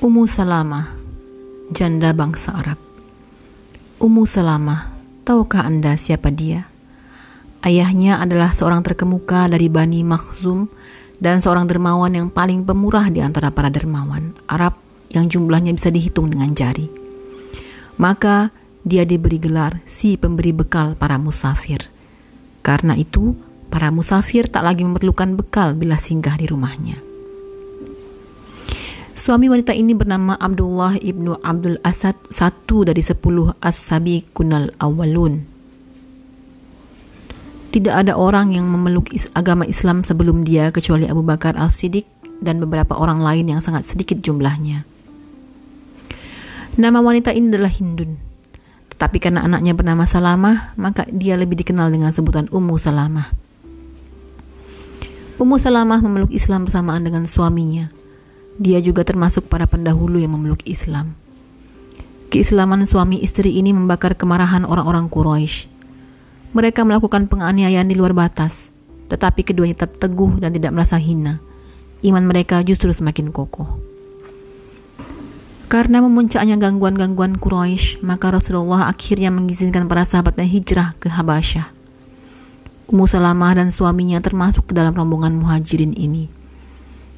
Ummu Salamah, janda bangsa Arab. Ummu Salamah, tahukah Anda siapa dia? Ayahnya adalah seorang terkemuka dari Bani Makhzum dan seorang dermawan yang paling pemurah di antara para dermawan Arab yang jumlahnya bisa dihitung dengan jari. Maka dia diberi gelar si pemberi bekal para musafir. Karena itu, para musafir tak lagi memerlukan bekal bila singgah di rumahnya. Suami wanita ini bernama Abdullah ibnu Abdul Asad, satu dari sepuluh as-sabi kunal awalun. Tidak ada orang yang memeluk agama Islam sebelum dia kecuali Abu Bakar al-Siddiq dan beberapa orang lain yang sangat sedikit jumlahnya. Nama wanita ini adalah Hindun. Tetapi karena anaknya bernama Salamah, maka dia lebih dikenal dengan sebutan Ummu Salamah. Ummu Salamah memeluk Islam bersamaan dengan suaminya. Dia juga termasuk para pendahulu yang memeluk Islam. Keislaman suami istri ini membakar kemarahan orang-orang Quraisy. Mereka melakukan penganiayaan di luar batas, tetapi keduanya tetap teguh dan tidak merasa hina. Iman mereka justru semakin kokoh. Karena memuncaknya gangguan-gangguan Quraisy, maka Rasulullah akhirnya mengizinkan para sahabatnya hijrah ke Habasyah. Ummu Salamah dan suaminya termasuk ke dalam rombongan muhajirin ini.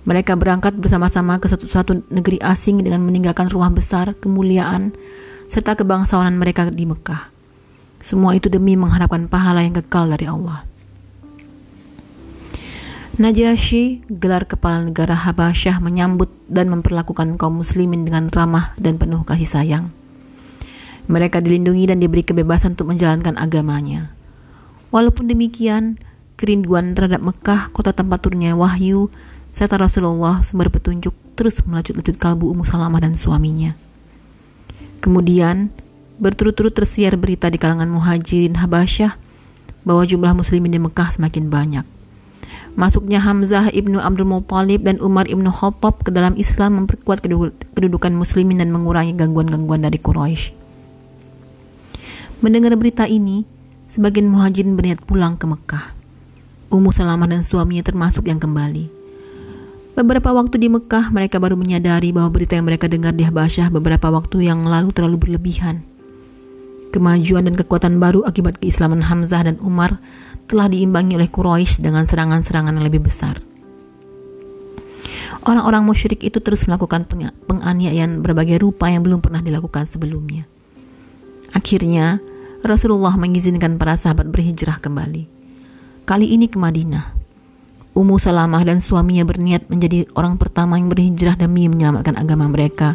Mereka berangkat bersama-sama ke suatu negeri asing dengan meninggalkan rumah besar, kemuliaan, serta kebangsawanan mereka di Mekah. Semua itu demi mengharapkan pahala yang kekal dari Allah. Najasyi, gelar kepala negara Habasyah menyambut dan memperlakukan kaum muslimin dengan ramah dan penuh kasih sayang. Mereka dilindungi dan diberi kebebasan untuk menjalankan agamanya. Walaupun demikian, kerinduan terhadap Mekah, kota tempat turunnya wahyu, serta Rasulullah sumber petunjuk terus melajut-lajut kalbu Ummu Salamah dan suaminya. Kemudian, berturut-turut tersiar berita di kalangan muhajirin Habasyah bahwa jumlah muslimin di Mekah semakin banyak. Masuknya Hamzah ibnu Abdul Muttalib dan Umar ibnu Khattab ke dalam Islam memperkuat kedudukan muslimin dan mengurangi gangguan-gangguan dari Quraisy. Mendengar berita ini, sebagian muhajirin berniat pulang ke Mekah. Ummu Salamah dan suaminya termasuk yang kembali. Beberapa waktu di Mekah, mereka baru menyadari bahwa berita yang mereka dengar di Habasyah beberapa waktu yang lalu terlalu berlebihan. Kemajuan dan kekuatan baru akibat keislaman Hamzah dan Umar telah diimbangi oleh Quraisy dengan serangan-serangan yang lebih besar. Orang-orang musyrik itu terus melakukan penganiayaan berbagai rupa yang belum pernah dilakukan sebelumnya. Akhirnya, Rasulullah mengizinkan para sahabat berhijrah kembali. Kali ini ke Madinah. Ummu Salamah dan suaminya berniat menjadi orang pertama yang berhijrah demi menyelamatkan agama mereka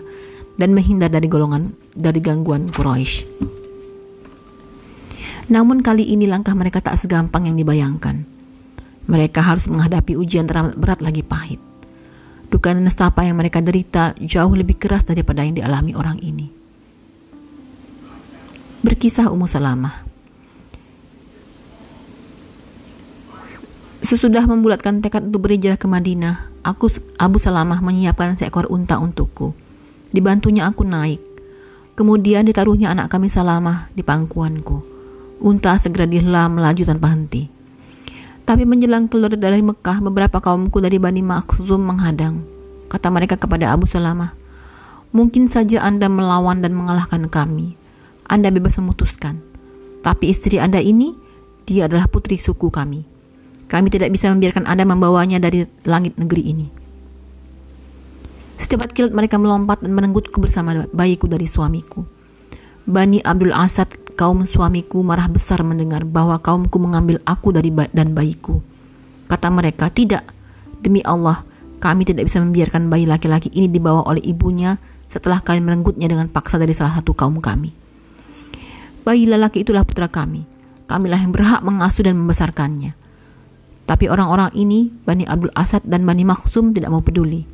dan menghindar dari golongan dari gangguan Quraisy. Namun kali ini langkah mereka tak segampang yang dibayangkan. Mereka harus menghadapi ujian teramat berat lagi pahit. Duka nestapa yang mereka derita jauh lebih keras daripada yang dialami orang ini. Berkisah Ummu Salamah Sesudah membulatkan tekad untuk berhijrah ke Madinah, aku Abu Salamah menyiapkan seekor unta untukku. Dibantunya aku naik. Kemudian ditaruhnya anak kami Salamah di pangkuanku. Unta segera dihela melaju tanpa henti. Tapi menjelang keluar dari Mekah, beberapa kaumku dari Bani Makhzum menghadang. Kata mereka kepada Abu Salamah, Mungkin saja Anda melawan dan mengalahkan kami. Anda bebas memutuskan. Tapi istri Anda ini, dia adalah putri suku kami kami tidak bisa membiarkan Anda membawanya dari langit negeri ini. Secepat kilat mereka melompat dan merenggutku bersama bayiku dari suamiku. Bani Abdul Asad, kaum suamiku marah besar mendengar bahwa kaumku mengambil aku dari ba dan bayiku. Kata mereka, tidak, demi Allah, kami tidak bisa membiarkan bayi laki-laki ini dibawa oleh ibunya setelah kalian merenggutnya dengan paksa dari salah satu kaum kami. Bayi lelaki itulah putra kami. Kamilah yang berhak mengasuh dan membesarkannya. Tapi orang-orang ini, Bani Abdul Asad dan Bani Maksum tidak mau peduli.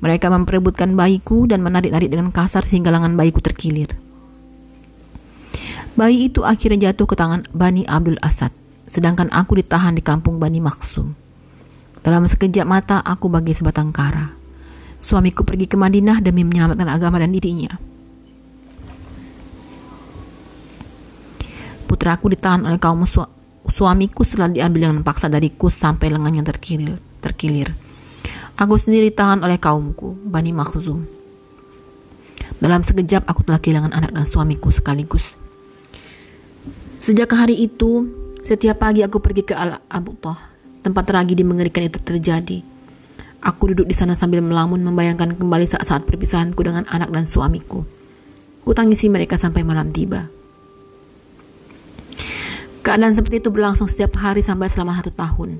Mereka memperebutkan bayiku dan menarik-narik dengan kasar sehingga lengan bayiku terkilir. Bayi itu akhirnya jatuh ke tangan Bani Abdul Asad, sedangkan aku ditahan di kampung Bani Maksum. Dalam sekejap mata, aku bagi sebatang kara. Suamiku pergi ke Madinah demi menyelamatkan agama dan dirinya. Putraku ditahan oleh kaum Suamiku setelah diambil dengan paksa dariku sampai lengannya terkilir. terkilir. Aku sendiri tahan oleh kaumku, Bani Makhzum. Dalam sekejap aku telah kehilangan anak dan suamiku sekaligus. Sejak hari itu, setiap pagi aku pergi ke Al Abu Toh, tempat tragedi mengerikan itu terjadi. Aku duduk di sana sambil melamun membayangkan kembali saat-saat perpisahanku dengan anak dan suamiku. Ku tangisi mereka sampai malam tiba. Keadaan seperti itu berlangsung setiap hari sampai selama satu tahun.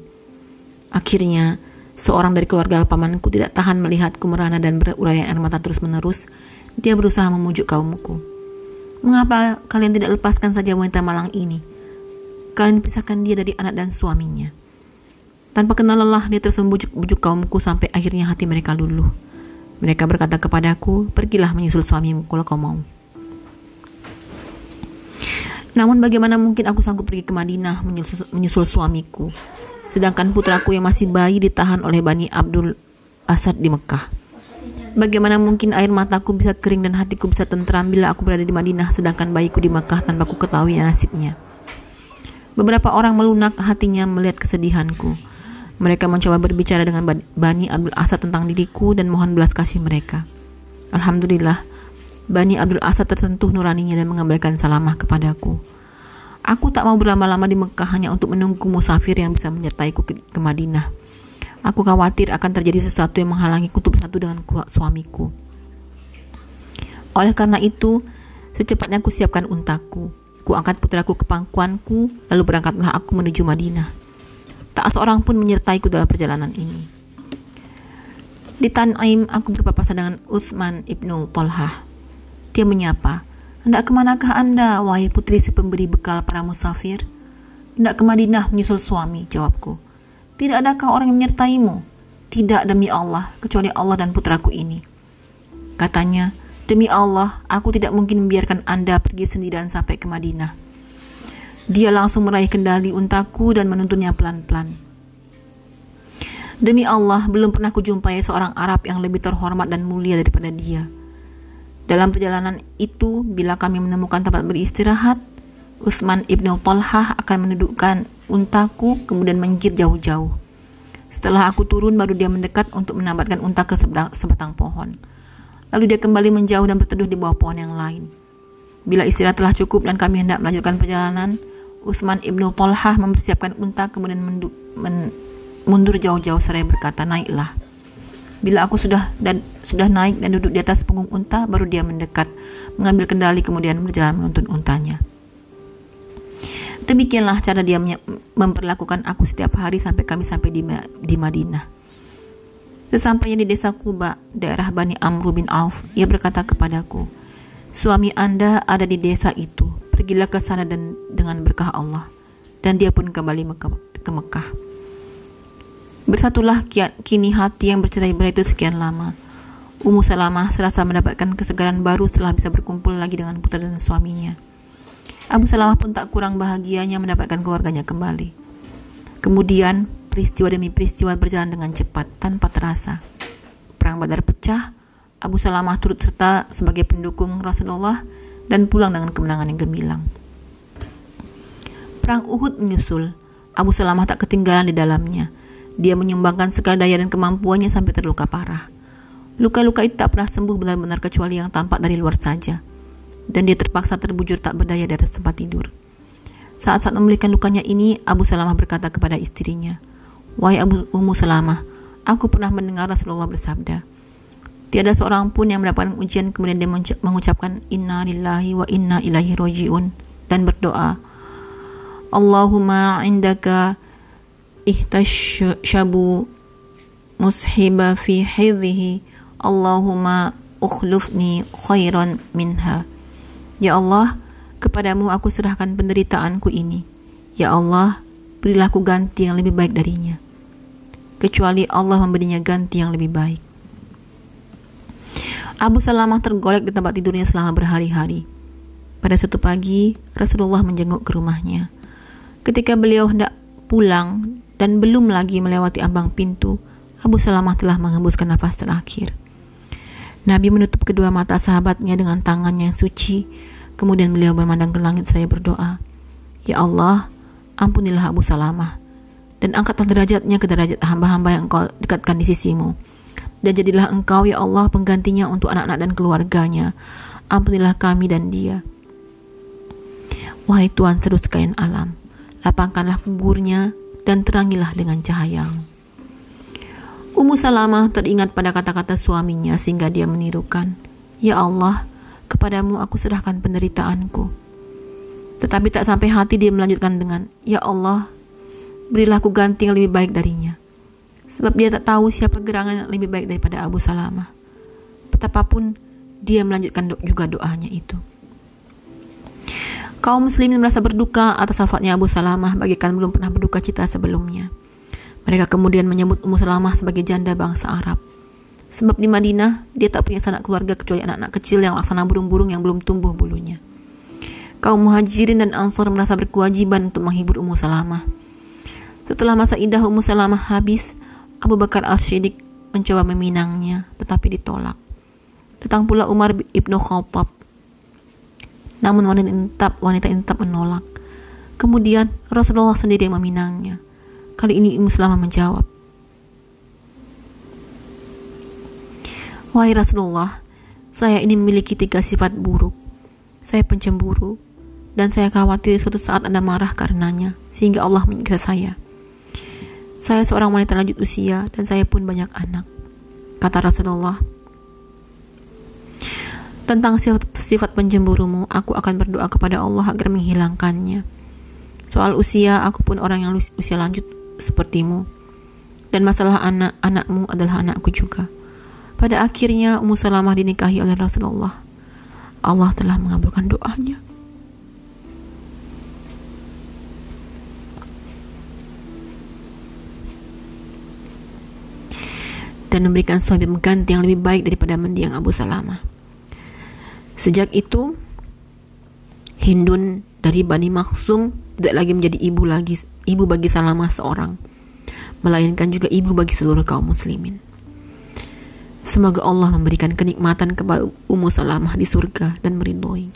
Akhirnya, seorang dari keluarga pamanku tidak tahan melihatku merana dan berurayan air mata terus-menerus. Dia berusaha memujuk kaumku. Mengapa kalian tidak lepaskan saja wanita malang ini? Kalian pisahkan dia dari anak dan suaminya. Tanpa kenal lelah, dia terus membujuk-bujuk kaumku sampai akhirnya hati mereka luluh. Mereka berkata kepadaku, pergilah menyusul suamimu kalau kau mau. Namun bagaimana mungkin aku sanggup pergi ke Madinah menyusul, menyusul suamiku? Sedangkan putraku yang masih bayi ditahan oleh Bani Abdul Asad di Mekah. Bagaimana mungkin air mataku bisa kering dan hatiku bisa tentram bila aku berada di Madinah sedangkan bayiku di Makkah tanpa ku ketahui nasibnya. Beberapa orang melunak hatinya melihat kesedihanku. Mereka mencoba berbicara dengan Bani Abdul Asad tentang diriku dan mohon belas kasih mereka. Alhamdulillah, Bani Abdul Asad tersentuh nuraninya dan mengabaikan salamah kepadaku. Aku tak mau berlama-lama di Mekah hanya untuk menunggu musafir yang bisa menyertaiku ke, ke Madinah. Aku khawatir akan terjadi sesuatu yang menghalangi kutub satu dengan suamiku. Oleh karena itu, secepatnya aku siapkan untaku. Ku angkat putraku ke pangkuanku, lalu berangkatlah aku menuju Madinah. Tak seorang pun menyertaiku dalam perjalanan ini. Di Tan'im, aku berpapasan dengan Utsman ibnu Tolhah. Dia menyapa, Hendak ke manakah anda, wahai putri si pemberi bekal para musafir? Hendak ke Madinah menyusul suami, jawabku. Tidak adakah orang yang menyertaimu? Tidak demi Allah, kecuali Allah dan putraku ini. Katanya, demi Allah, aku tidak mungkin membiarkan Anda pergi sendirian sampai ke Madinah. Dia langsung meraih kendali untaku dan menuntunnya pelan-pelan. Demi Allah, belum pernah kujumpai seorang Arab yang lebih terhormat dan mulia daripada dia. Dalam perjalanan itu, bila kami menemukan tempat beristirahat, Utsman ibnu Talhah akan menundukkan untaku kemudian menjir jauh-jauh. Setelah aku turun baru dia mendekat untuk menambatkan unta ke sebatang pohon. Lalu dia kembali menjauh dan berteduh di bawah pohon yang lain. Bila istirahat telah cukup dan kami hendak melanjutkan perjalanan, Utsman ibnu Tolhah mempersiapkan unta kemudian mundur jauh-jauh seraya berkata, naiklah. Bila aku sudah dan sudah naik dan duduk di atas punggung unta, baru dia mendekat, mengambil kendali kemudian berjalan menuntun untanya. Demikianlah cara dia memperlakukan aku setiap hari sampai kami sampai di, di Madinah. Sesampainya di desa Kuba, daerah Bani Amru bin Auf, ia berkata kepadaku, Suami Anda ada di desa itu, pergilah ke sana dan dengan berkah Allah. Dan dia pun kembali ke Mekah. Bersatulah kini hati yang bercerai-berai itu sekian lama. Ummu Salamah serasa mendapatkan kesegaran baru setelah bisa berkumpul lagi dengan putra dan suaminya. Abu Salamah pun tak kurang bahagianya mendapatkan keluarganya kembali. Kemudian, peristiwa demi peristiwa berjalan dengan cepat tanpa terasa. Perang Badar pecah, Abu Salamah turut serta sebagai pendukung Rasulullah dan pulang dengan kemenangan yang gemilang. Perang Uhud menyusul. Abu Salamah tak ketinggalan di dalamnya. Dia menyumbangkan segala daya dan kemampuannya sampai terluka parah. Luka-luka itu tak pernah sembuh benar-benar kecuali yang tampak dari luar saja dan dia terpaksa terbujur tak berdaya di atas tempat tidur. Saat-saat memulihkan lukanya ini, Abu Salamah berkata kepada istrinya, Wahai Abu Ummu Salamah, aku pernah mendengar Rasulullah bersabda, Tiada seorang pun yang mendapatkan ujian kemudian dia mengucapkan Inna lillahi wa inna ilaihi roji'un dan berdoa Allahumma indaka ihtashabu mushiba fi hidhihi Allahumma ukhlufni khairan minha Ya Allah, kepadamu aku serahkan penderitaanku ini. Ya Allah, berilah ku ganti yang lebih baik darinya. Kecuali Allah memberinya ganti yang lebih baik. Abu Salamah tergolek di tempat tidurnya selama berhari-hari. Pada suatu pagi, Rasulullah menjenguk ke rumahnya. Ketika beliau hendak pulang dan belum lagi melewati ambang pintu, Abu Salamah telah mengembuskan nafas terakhir. Nabi menutup kedua mata sahabatnya dengan tangannya yang suci. Kemudian beliau bermandang ke langit saya berdoa, Ya Allah, ampunilah Abu Salamah. dan angkatlah derajatnya ke derajat hamba-hamba yang engkau dekatkan di sisimu. Dan jadilah engkau ya Allah penggantinya untuk anak-anak dan keluarganya. Ampunilah kami dan dia. Wahai Tuhan seru sekalian alam, lapangkanlah kuburnya dan terangilah dengan cahaya. Ummu Salamah teringat pada kata-kata suaminya sehingga dia menirukan, Ya Allah, kepadamu aku serahkan penderitaanku. Tetapi tak sampai hati dia melanjutkan dengan, Ya Allah, berilah aku ganti yang lebih baik darinya. Sebab dia tak tahu siapa gerangan yang lebih baik daripada Abu Salamah. Betapapun dia melanjutkan juga doanya itu. Kaum muslimin merasa berduka atas wafatnya Abu Salamah bagikan belum pernah berduka cita sebelumnya. Mereka kemudian menyebut Ummu Salamah sebagai janda bangsa Arab. Sebab di Madinah, dia tak punya sanak keluarga kecuali anak-anak kecil yang laksana burung-burung yang belum tumbuh bulunya. Kaum muhajirin dan ansor merasa berkewajiban untuk menghibur Ummu Salamah. Setelah masa indah Ummu Salamah habis, Abu Bakar Al-Siddiq mencoba meminangnya, tetapi ditolak. Datang pula Umar ibnu Khattab. Namun wanita ini tetap, wanita ini menolak. Kemudian Rasulullah sendiri yang meminangnya. Kali ini Ummu Salamah menjawab, Wahai Rasulullah, saya ini memiliki tiga sifat buruk. Saya pencemburu, dan saya khawatir suatu saat Anda marah karenanya, sehingga Allah menyiksa saya. Saya seorang wanita lanjut usia dan saya pun banyak anak. Kata Rasulullah, tentang sifat, sifat pencemburumu, aku akan berdoa kepada Allah agar menghilangkannya. Soal usia, aku pun orang yang usia lanjut sepertimu. Dan masalah anak-anakmu adalah anakku juga. Pada akhirnya, Ummu Salamah dinikahi oleh Rasulullah. Allah telah mengabulkan doanya. dan memberikan suami pengganti yang lebih baik daripada mendiang Abu Salamah. Sejak itu, Hindun dari Bani Maksum tidak lagi menjadi ibu lagi ibu bagi Salamah seorang, melainkan juga ibu bagi seluruh kaum muslimin. Semoga Allah memberikan kenikmatan kepada Ummu Salamah di surga dan meridhoi.